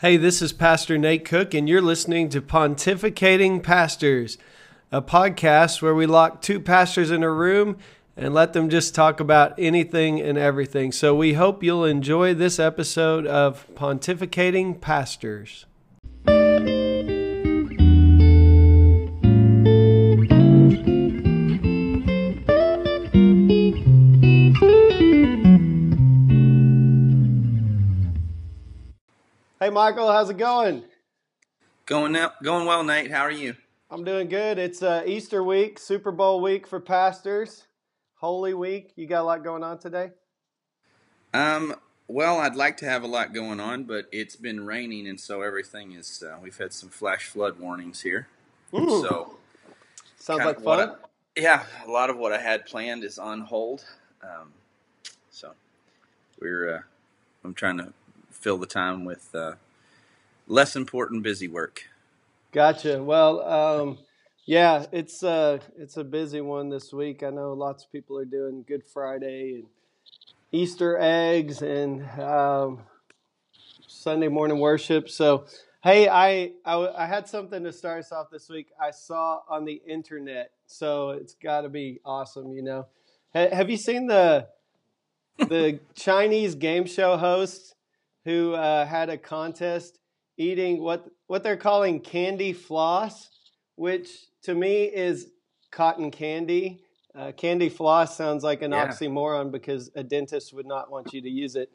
Hey, this is Pastor Nate Cook, and you're listening to Pontificating Pastors, a podcast where we lock two pastors in a room and let them just talk about anything and everything. So we hope you'll enjoy this episode of Pontificating Pastors. Hey, Michael, how's it going? Going now, going well, Nate. How are you? I'm doing good. It's uh, Easter week, Super Bowl week for pastors, Holy Week. You got a lot going on today? Um, well, I'd like to have a lot going on, but it's been raining, and so everything is. Uh, we've had some flash flood warnings here, Ooh. so Sounds like fun. I- yeah, a lot of what I had planned is on hold. Um, so we're. Uh, I'm trying to fill the time with uh, less important busy work. Gotcha. Well, um, yeah, it's uh, it's a busy one this week. I know lots of people are doing Good Friday and Easter eggs and um, Sunday morning worship. So, hey, I I had something to start us off this week. I saw on the internet, so it's got to be awesome. You know, ha- have you seen the the Chinese game show host who uh, had a contest eating what what they're calling candy floss, which to me is cotton candy. Uh, candy floss sounds like an Yeah. oxymoron because a dentist would not want you to use it.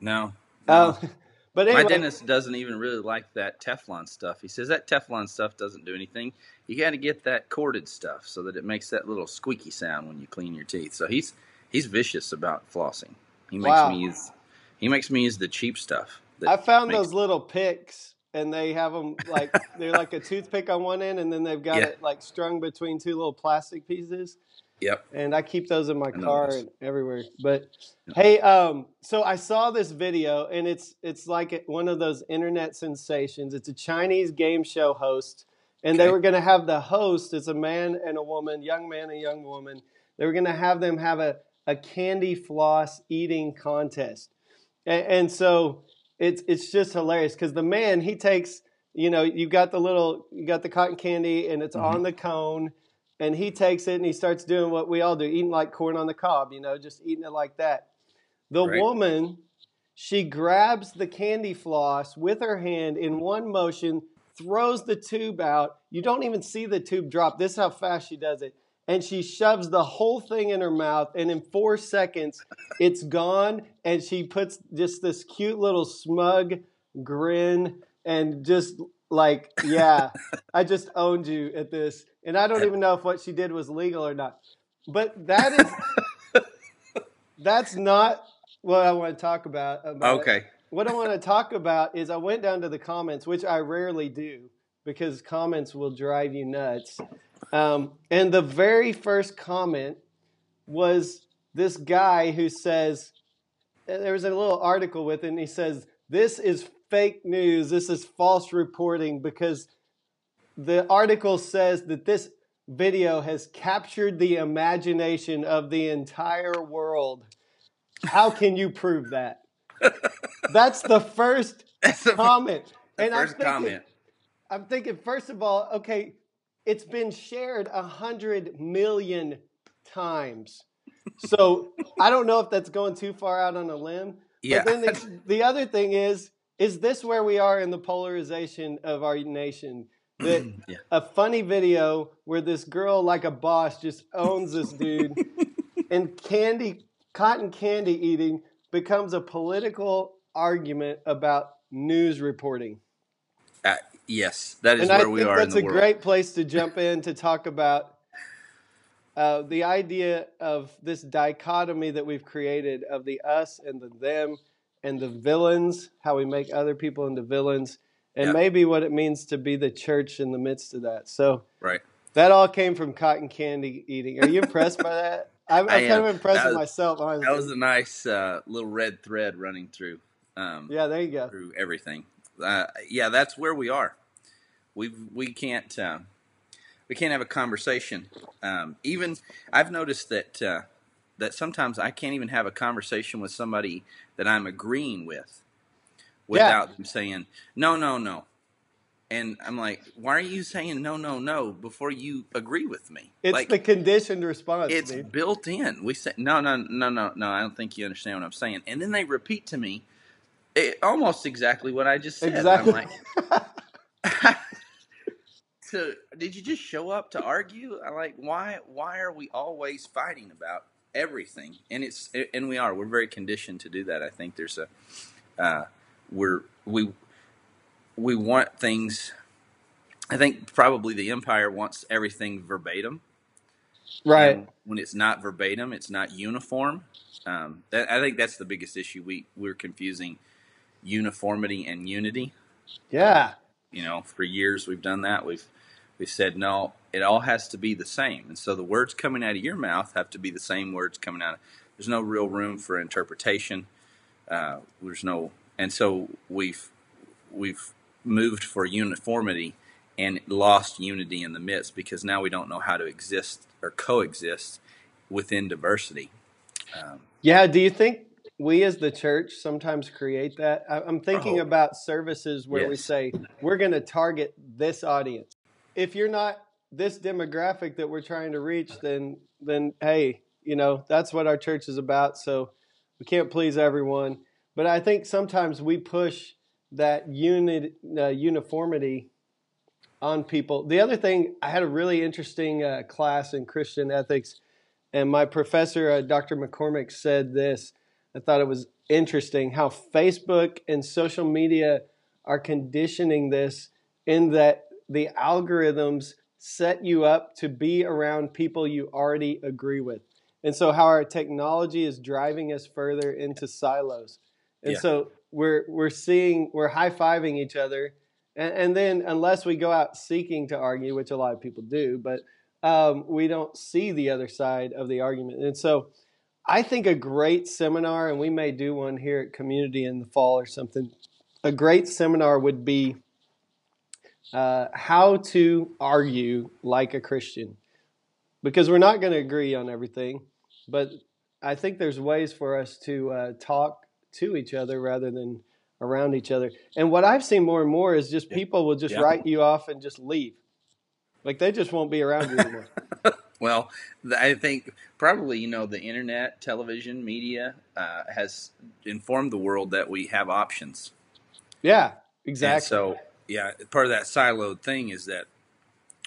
No, Uh, no. but My dentist doesn't even really like that Teflon stuff. He says that Teflon stuff doesn't do anything. You got to get that corded stuff so that it makes that little squeaky sound when you clean your teeth. So he's he's vicious about flossing. He makes Wow. me use he makes me use the cheap stuff. I found makes- those little picks, and they have them like they're like a toothpick on one end, and then they've got Yeah. it like strung between two little plastic pieces. Yep. and I keep those in my car and everywhere. But Yeah. hey, um, so I saw this video, and it's it's like one of those internet sensations. It's a Chinese game show host, and they were going to have the host. It's a man and a woman, young man and young woman. They were going to have them have a a candy floss eating contest, and, and so it's it's just hilarious because the man he takes you know you got the little you got the cotton candy and it's Mhm. on the cone and he takes it and he starts doing what we all do eating like corn on the cob you know just eating it like that the Right. woman she grabs the candy floss with her hand in one motion throws the tube out you don't even see the tube drop this is how fast she does it and she shoves the whole thing in her mouth and in four seconds it's gone and she puts just this cute little smug grin and just like yeah i just owned you at this and i don't even know if what she did was legal or not but that is that's not what i want to talk about, about it. Okay. what i want to talk about is i went down to the comments which i rarely do because comments will drive you nuts. Um, and the very first comment was this guy who says there was a little article with it and he says this is fake news. This is false reporting because the article says that this video has captured the imagination of the entire world. How can you prove that? That's the first That's the, comment. the and I'm first thinking- comment. I'm thinking, first of all, okay, it's been shared a hundred million times. So I don't know if that's going too far out on a limb. Yeah. But then the, the other thing is, is this where we are in the polarization of our nation? Mm-hmm. That yeah. a funny video where this girl, like a boss, just owns this dude, and candy, cotton candy eating becomes a political argument about news reporting. Yes, that is and I where we think are in that's a world. great place to jump in to talk about uh, the idea of this dichotomy that we've created of the us and the them and the villains, how we make other people into villains, and Yeah. maybe what it means to be the church in the midst of that. So Right. that all came from cotton candy eating. Are you impressed by that? I'm, I I'm kind of impressed That with was- myself, honestly. That was a nice uh, little red thread running through. Um, yeah, there you go. through everything. Uh, yeah, that's where we are. We we can't um, we can't have a conversation. Um, even I've noticed that uh, that sometimes I can't even have a conversation with somebody that I'm agreeing with without yeah. them saying no, no, no. And I'm like, why are you saying no, no, no before you agree with me? It's like, the conditioned response. It's dude. built in. We say no, no, no, no, no. I don't think you understand what I'm saying. And then they repeat to me it, almost exactly what I just said. Exactly. I'm like, to, did you just show up to argue? I like why why are we always fighting about everything? And it's and we are. We're very conditioned to do that. I think there's a uh, we're we we want things. I think probably the empire wants everything verbatim. Right. When it's not verbatim, it's not uniform. Um, that, I think that's the biggest issue. We we're confusing uniformity and unity. Yeah. You know, for years we've done that. We've we've said no, it all has to be the same, and so the words coming out of your mouth have to be the same words coming out. Of, there's no real room for interpretation. Uh, there's no, and so we've we've moved for uniformity and lost unity in the midst because now we don't know how to exist or coexist within diversity. Um, yeah. Do you think we as the church sometimes create that? I'm thinking oh, about services where yes. we say we're going to target this audience if you're not this demographic that we're trying to reach, then then hey, you know that's what our church is about. So we can't please everyone, but I think sometimes we push that unit uh, uniformity on people. The other thing, I had a really interesting uh, class in Christian ethics, and my professor, uh, Dr. McCormick, said this. I thought it was interesting how Facebook and social media are conditioning this in that the algorithms set you up to be around people you already agree with. And so how our technology is driving us further into silos. And yeah. so we're we're seeing we're high-fiving each other and, and, then unless we go out seeking to argue, which a lot of people do, but um, we don't see the other side of the argument. And so I think a great seminar, and we may do one here at Community in the fall or something, a great seminar would be uh, how to argue like a Christian. Because we're not going to agree on everything, but I think there's ways for us to uh, talk to each other rather than around each other. And what I've seen more and more is just people will just yeah. write you off and just leave. Like they just won't be around you anymore. well, I think probably, you know, the internet, television, media uh, has informed the world that we have options. Yeah, exactly. And so yeah, part of that siloed thing is that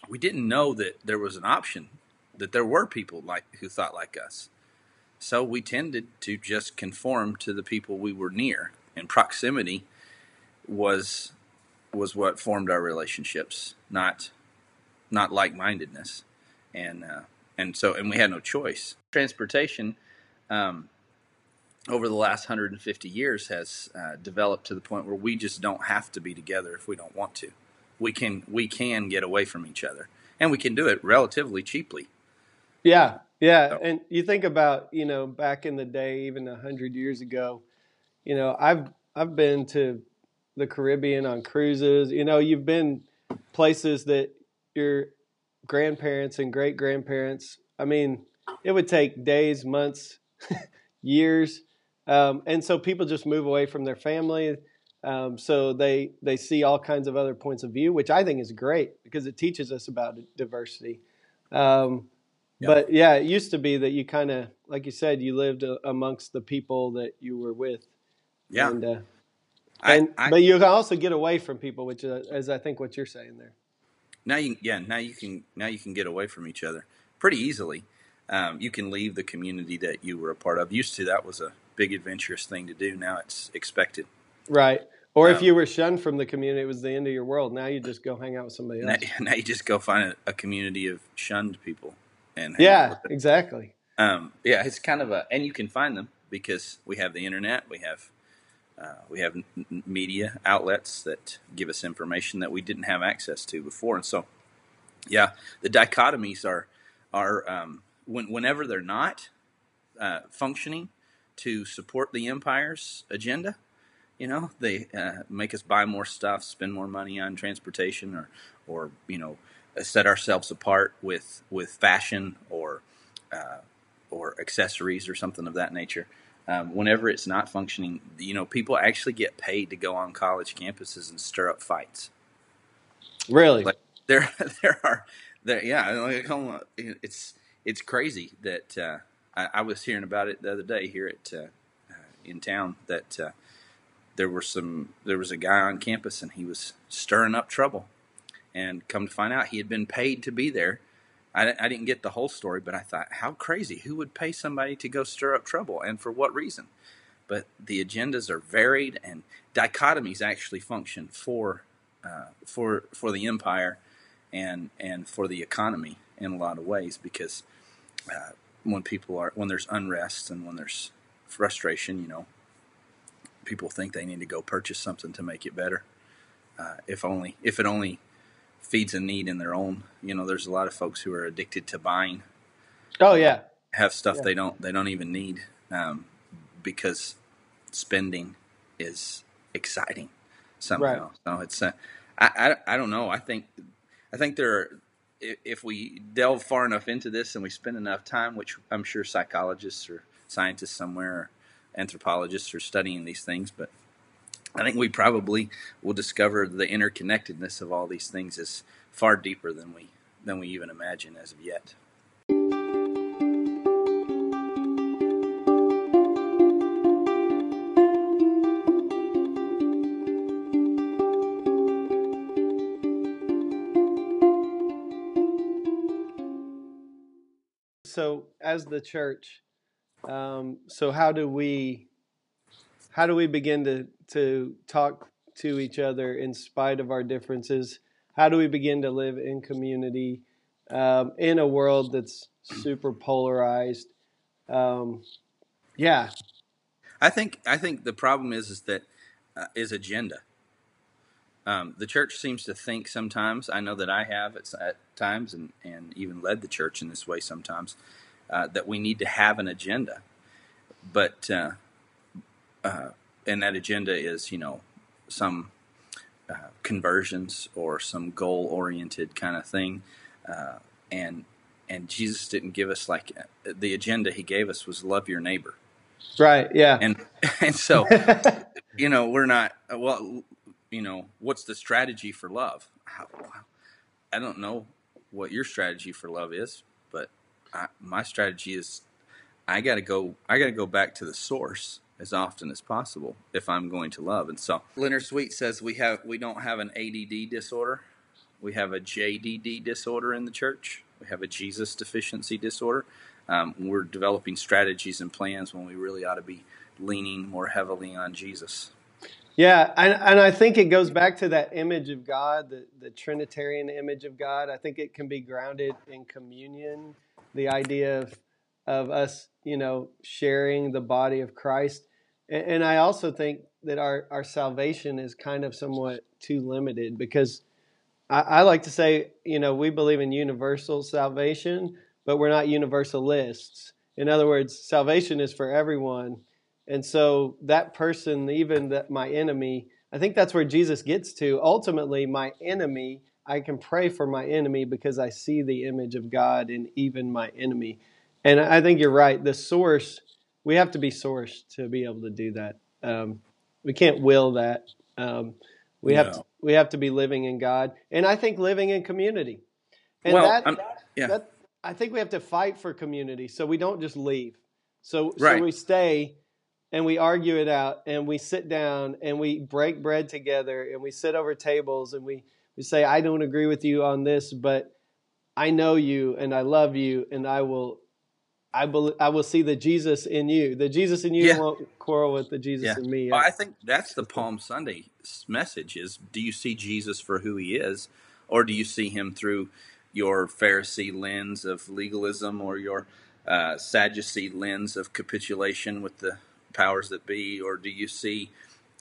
we didn't know that there was an option that there were people like who thought like us. So we tended to just conform to the people we were near, and proximity was was what formed our relationships, not not like mindedness, and uh, and so and we had no choice. Transportation um, over the last 150 years has uh, developed to the point where we just don't have to be together if we don't want to. We can we can get away from each other, and we can do it relatively cheaply. Yeah, yeah. So. And you think about you know back in the day, even a hundred years ago, you know I've I've been to the Caribbean on cruises. You know, you've been places that your grandparents and great grandparents. I mean, it would take days, months, years um, and so people just move away from their family. Um, so they they see all kinds of other points of view, which I think is great because it teaches us about diversity. Um, yeah. But yeah, it used to be that you kind of, like you said, you lived uh, amongst the people that you were with. Yeah. And, uh, and I, but you can also get away from people, which is I think what you're saying there. Now you yeah now you can now you can get away from each other pretty easily. Um, you can leave the community that you were a part of. Used to that was a big adventurous thing to do. Now it's expected. Right. Or um, if you were shunned from the community, it was the end of your world. Now you just go hang out with somebody else. Now, now you just go find a, a, community of shunned people. And yeah, exactly. Um, yeah, it's kind of a, and you can find them because we have the internet, we have uh, we have n- media outlets that give us information that we didn't have access to before, and so yeah, the dichotomies are are um, when, whenever they're not uh, functioning, to support the empire's agenda. You know, they uh, make us buy more stuff, spend more money on transportation, or, or you know, set ourselves apart with with fashion or uh, or accessories or something of that nature. Um, whenever it's not functioning, you know, people actually get paid to go on college campuses and stir up fights. Really? Like there, there are, there, yeah, like, it's it's crazy that uh, I, I, was hearing about it the other day here at uh, in town that uh, there were some there was a guy on campus and he was stirring up trouble, and come to find out he had been paid to be there I, I didn't get the whole story, but I thought, how crazy! Who would pay somebody to go stir up trouble, and for what reason? But the agendas are varied, and dichotomies actually function for uh, for for the empire and and for the economy in a lot of ways because uh, when people are when there's unrest and when there's frustration, you know, people think they need to go purchase something to make it better. Uh, if only if it only feeds a need in their own. You know, there's a lot of folks who are addicted to buying. Oh yeah, have stuff yeah. they don't they don't even need um, because spending is exciting somehow. Right. So it's uh, I, I I don't know. I think I think there are if we delve far enough into this and we spend enough time, which I'm sure psychologists or scientists somewhere, or anthropologists are studying these things, but I think we probably will discover the interconnectedness of all these things is far deeper than we than we even imagine as of yet. So, as the church, um, so how do we how do we begin to to talk to each other in spite of our differences? How do we begin to live in community um, in a world that's super polarized? Um, yeah, I think I think the problem is is that uh, is agenda. Um, the church seems to think sometimes. I know that I have at, at times, and and even led the church in this way sometimes. Uh, that we need to have an agenda, but uh, uh and that agenda is you know some uh, conversions or some goal oriented kind of thing. Uh, and and Jesus didn't give us like the agenda he gave us was love your neighbor. Right yeah. And and so you know we're not well you know what's the strategy for love? I don't know what your strategy for love is but I, my strategy is I got to go I got to go back to the source as often as possible if I'm going to love. And so Leonard Sweet says we have we don't have an ADD disorder. We have a JDD disorder in the church. We have a Jesus deficiency disorder. Um, we're developing strategies and plans when we really ought to be leaning more heavily on Jesus. Yeah, and, and I think it goes back to that image of God, the, the Trinitarian image of God. I think it can be grounded in communion, the idea of of us, you know, sharing the body of Christ. And, and I also think that our, our salvation is kind of somewhat too limited because I, I like to say, you know, we believe in universal salvation, but we're not universalists. In other words, salvation is for everyone. And so that person, even that my enemy, I think that's where Jesus gets to. Ultimately, my enemy, I can pray for my enemy because I see the image of God in even my enemy. And I think you're right. The source, we have to be sourced to be able to do that. Um, we can't will that. Um, we no. have to, we have to be living in God, and I think living in community. And well, that, yeah. That, I think we have to fight for community, so we don't just leave. So, right. so we stay and we argue it out, and we sit down and we break bread together, and we sit over tables, and we we say, "I don't agree with you on this, but I know you, and I love you, and I will I believe I will see the Jesus in you. The Jesus in you yeah. won't quarrel with the Jesus yeah. in me. Well, I think that's the Palm Sunday message: is Do you see Jesus for who He is, or do you see Him through your Pharisee lens of legalism or your uh, Sadducee lens of capitulation with the powers that be, or do you see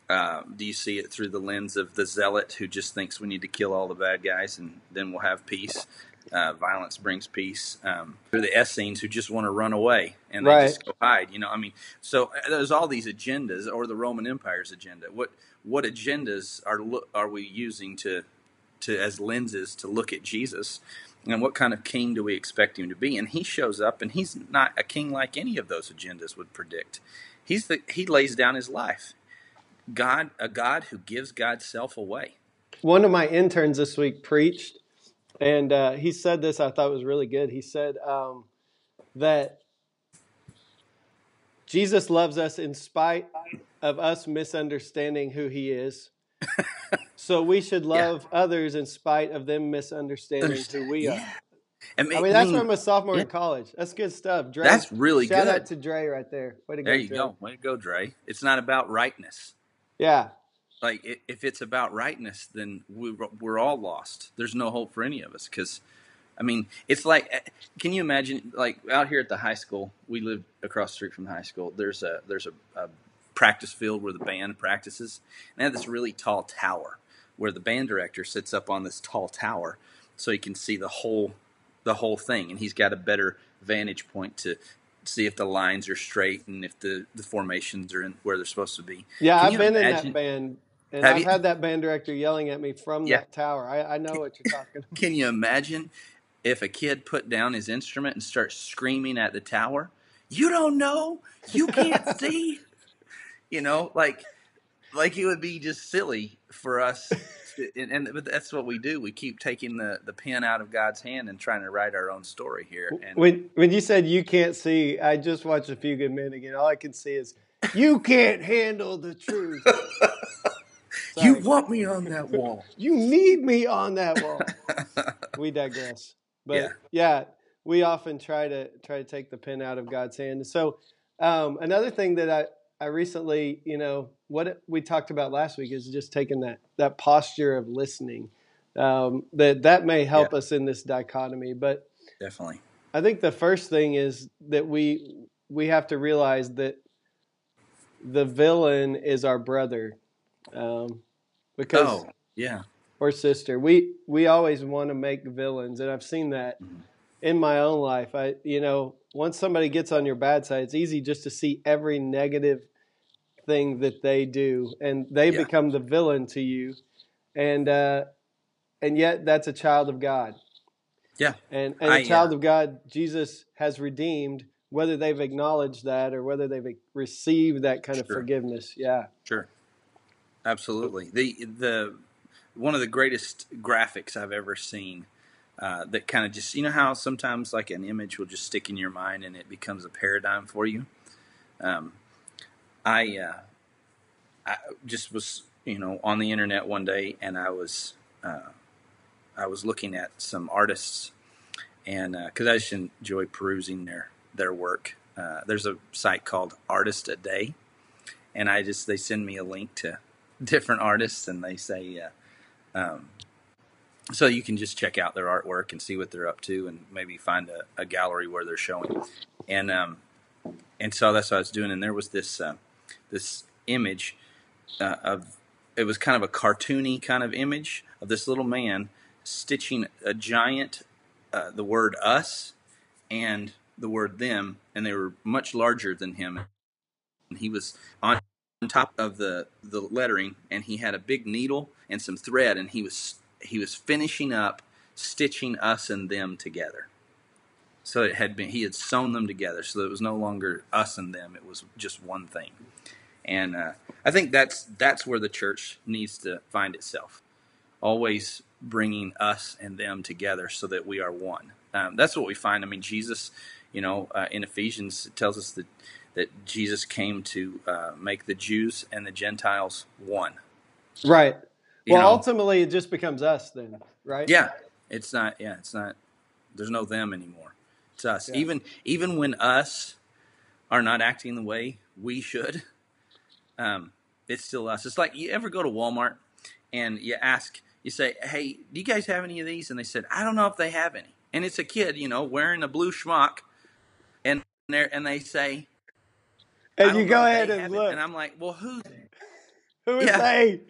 uh, do you see it through the lens of the zealot who just thinks we need to kill all the bad guys and then we'll have peace? Uh, violence brings peace. Um, through the Essenes who just want to run away and they right. just go hide. You know, I mean, so uh, there's all these agendas, or the Roman Empire's agenda. What what agendas are are we using to to as lenses to look at Jesus? And what kind of king do we expect him to be? And he shows up, and he's not a king like any of those agendas would predict. He's the he lays down his life. God, a God who gives God's self away. One of my interns this week preached, and uh, he said this. I thought was really good. He said um, that Jesus loves us in spite of us misunderstanding who He is. so we should love yeah. others in spite of them misunderstanding who we are. I mean, that's from a sophomore yeah. in college. That's good stuff. Dre, that's really shout good. Shout out to Dre right there. Way to there go, you Dre. go. Way to go, Dre. It's not about rightness. Yeah. Like if it's about rightness, then we're all lost. There's no hope for any of us because, I mean, it's like, eh, can you imagine? Like out here at the high school, we live across the street from the high school. There's a there's a, a practice field where the band practices, and they have this really tall tower where the band director sits up on this tall tower so he can see the whole the whole thing, and he's got a better vantage point to see if the lines are straight and if the, the formations are in where they're supposed to be. Yeah, Can I've been imagine? in that band. And Have I've you? had that band director yelling at me from yeah. that tower. I, I know what you're talking about. Can you imagine if a kid put down his instrument and starts screaming at the tower? You don't know? You can't see? You know, like like it would be just silly for us and, and but that's what we do. We keep taking the, the pen out of God's hand and trying to write our own story here. And when when you said you can't see, I just watched a few good men again. All I can see is you can't handle the truth. you want me on that wall. you need me on that wall. we digress. But yeah. yeah. we often try to try to take the pen out of God's hand. So um, another thing that I I recently, you know, what we talked about last week is just taking that that posture of listening. Um, that that may help yeah. us in this dichotomy, but definitely, I think the first thing is that we we have to realize that the villain is our brother, um, because oh, yeah, or sister. We we always want to make villains, and I've seen that mm-hmm. in my own life. I you know once somebody gets on your bad side, it's easy just to see every negative thing that they do, and they yeah. become the villain to you, and uh, and yet that's a child of God. Yeah, and and I, a child of God, Jesus has redeemed, whether they've acknowledged that or whether they've received that kind sure. of forgiveness. Yeah, sure, absolutely. The the one of the greatest graphics I've ever seen uh, that kind of just you know how sometimes like an image will just stick in your mind and it becomes a paradigm for you. Um, I uh, I just was you know on the internet one day and I was uh, I was looking at some artists and because uh, I just enjoy perusing their their work. Uh, there's a site called Artist a Day, and I just they send me a link to different artists and they say. Um, so you can just check out their artwork and see what they're up to, and maybe find a, a gallery where they're showing. And um, and so that's what I was doing. And there was this uh, this image uh, of it was kind of a cartoony kind of image of this little man stitching a giant uh, the word us and the word them, and they were much larger than him. And he was on top of the the lettering, and he had a big needle and some thread, and he was he was finishing up stitching us and them together. So it had been he had sewn them together, so it was no longer us and them; it was just one thing. And uh, I think that's that's where the church needs to find itself, always bringing us and them together, so that we are one. Um, that's what we find. I mean, Jesus, you know, uh, in Ephesians, tells us that that Jesus came to uh, make the Jews and the Gentiles one. Right well, know, ultimately, it just becomes us then, right? Yeah, it's not. Yeah, it's not. There's no them anymore. It's us. Yeah. Even even when us are not acting the way we should, um, it's still us. It's like you ever go to Walmart and you ask, you say, "Hey, do you guys have any of these?" And they said, "I don't know if they have any." And it's a kid, you know, wearing a blue schmuck, and they and they say, and you go ahead and look, and I'm like, "Well, who? Who is yeah. they?"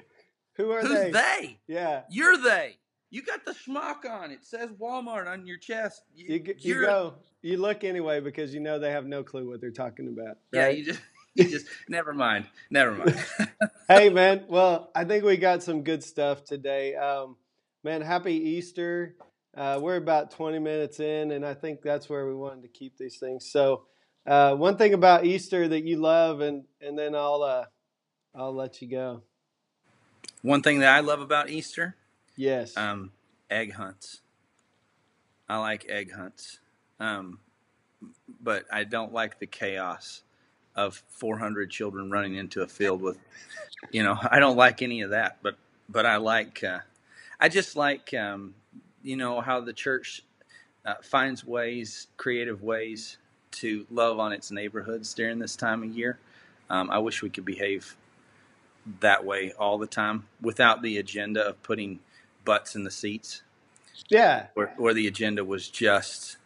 Who are they? Who's they? they? Yeah. You're they. You got the schmuck on. It says Walmart on your chest. You, you, you go. You look anyway because you know they have no clue what they're talking about. Right? Yeah, you just you just never mind. Never mind. hey man, well, I think we got some good stuff today. Um, man, happy Easter. Uh, we're about 20 minutes in, and I think that's where we wanted to keep these things. So uh, one thing about Easter that you love, and and then I'll uh, I'll let you go. One thing that I love about Easter, Yes. um, egg hunts. I like egg hunts, um, but I don't like the chaos of 400 children running into a field with, you know, I don't like any of that. But but I like, uh, I just like, um, you know, how the church uh, finds ways, creative ways to love on its neighborhoods during this time of year. Um, I wish we could behave that way all the time without the agenda of putting butts in the seats, yeah. or, or the agenda was just,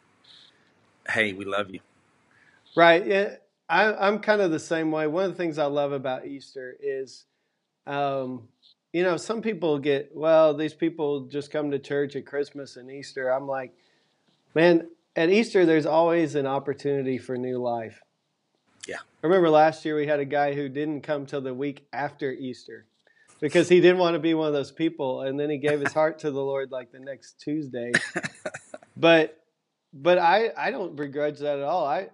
hey, we love you. Right. Yeah. I, I'm kind of the same way. One of the things I love about Easter is, um, you know, some people get, well, these people just come to church at Christmas and Easter. I'm like, man, at Easter, there's always an opportunity for new life. Yeah. I remember last year we had a guy who didn't come till the week after Easter because he didn't want to be one of those people. And then he gave his heart to the Lord like the next Tuesday. but but I, I don't begrudge that at all. I,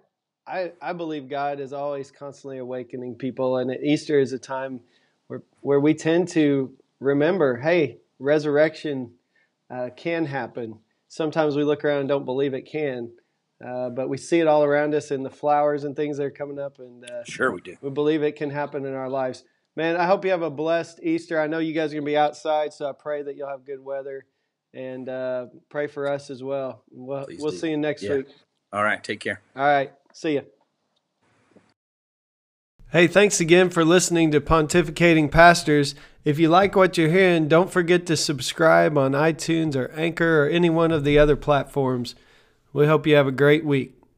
I I believe God is always constantly awakening people, and Easter is a time where where we tend to remember, hey, resurrection uh, can happen. Sometimes we look around and don't believe it can, uh, but we see it all around us in the flowers and things that are coming up, and uh, Sure, we do. we believe it can happen in our lives. Man, I hope you have a blessed Easter. I know you guys are going to be outside, so I pray that you'll have good weather and uh, pray for us as well. We'll, we'll see you next Yeah. week. All right, take care. All right. See ya. Hey, thanks again for listening to Pontificating Pastors. If you like what you're hearing, don't forget to subscribe on iTunes or Anchor or any one of the other platforms. We hope you have a great week.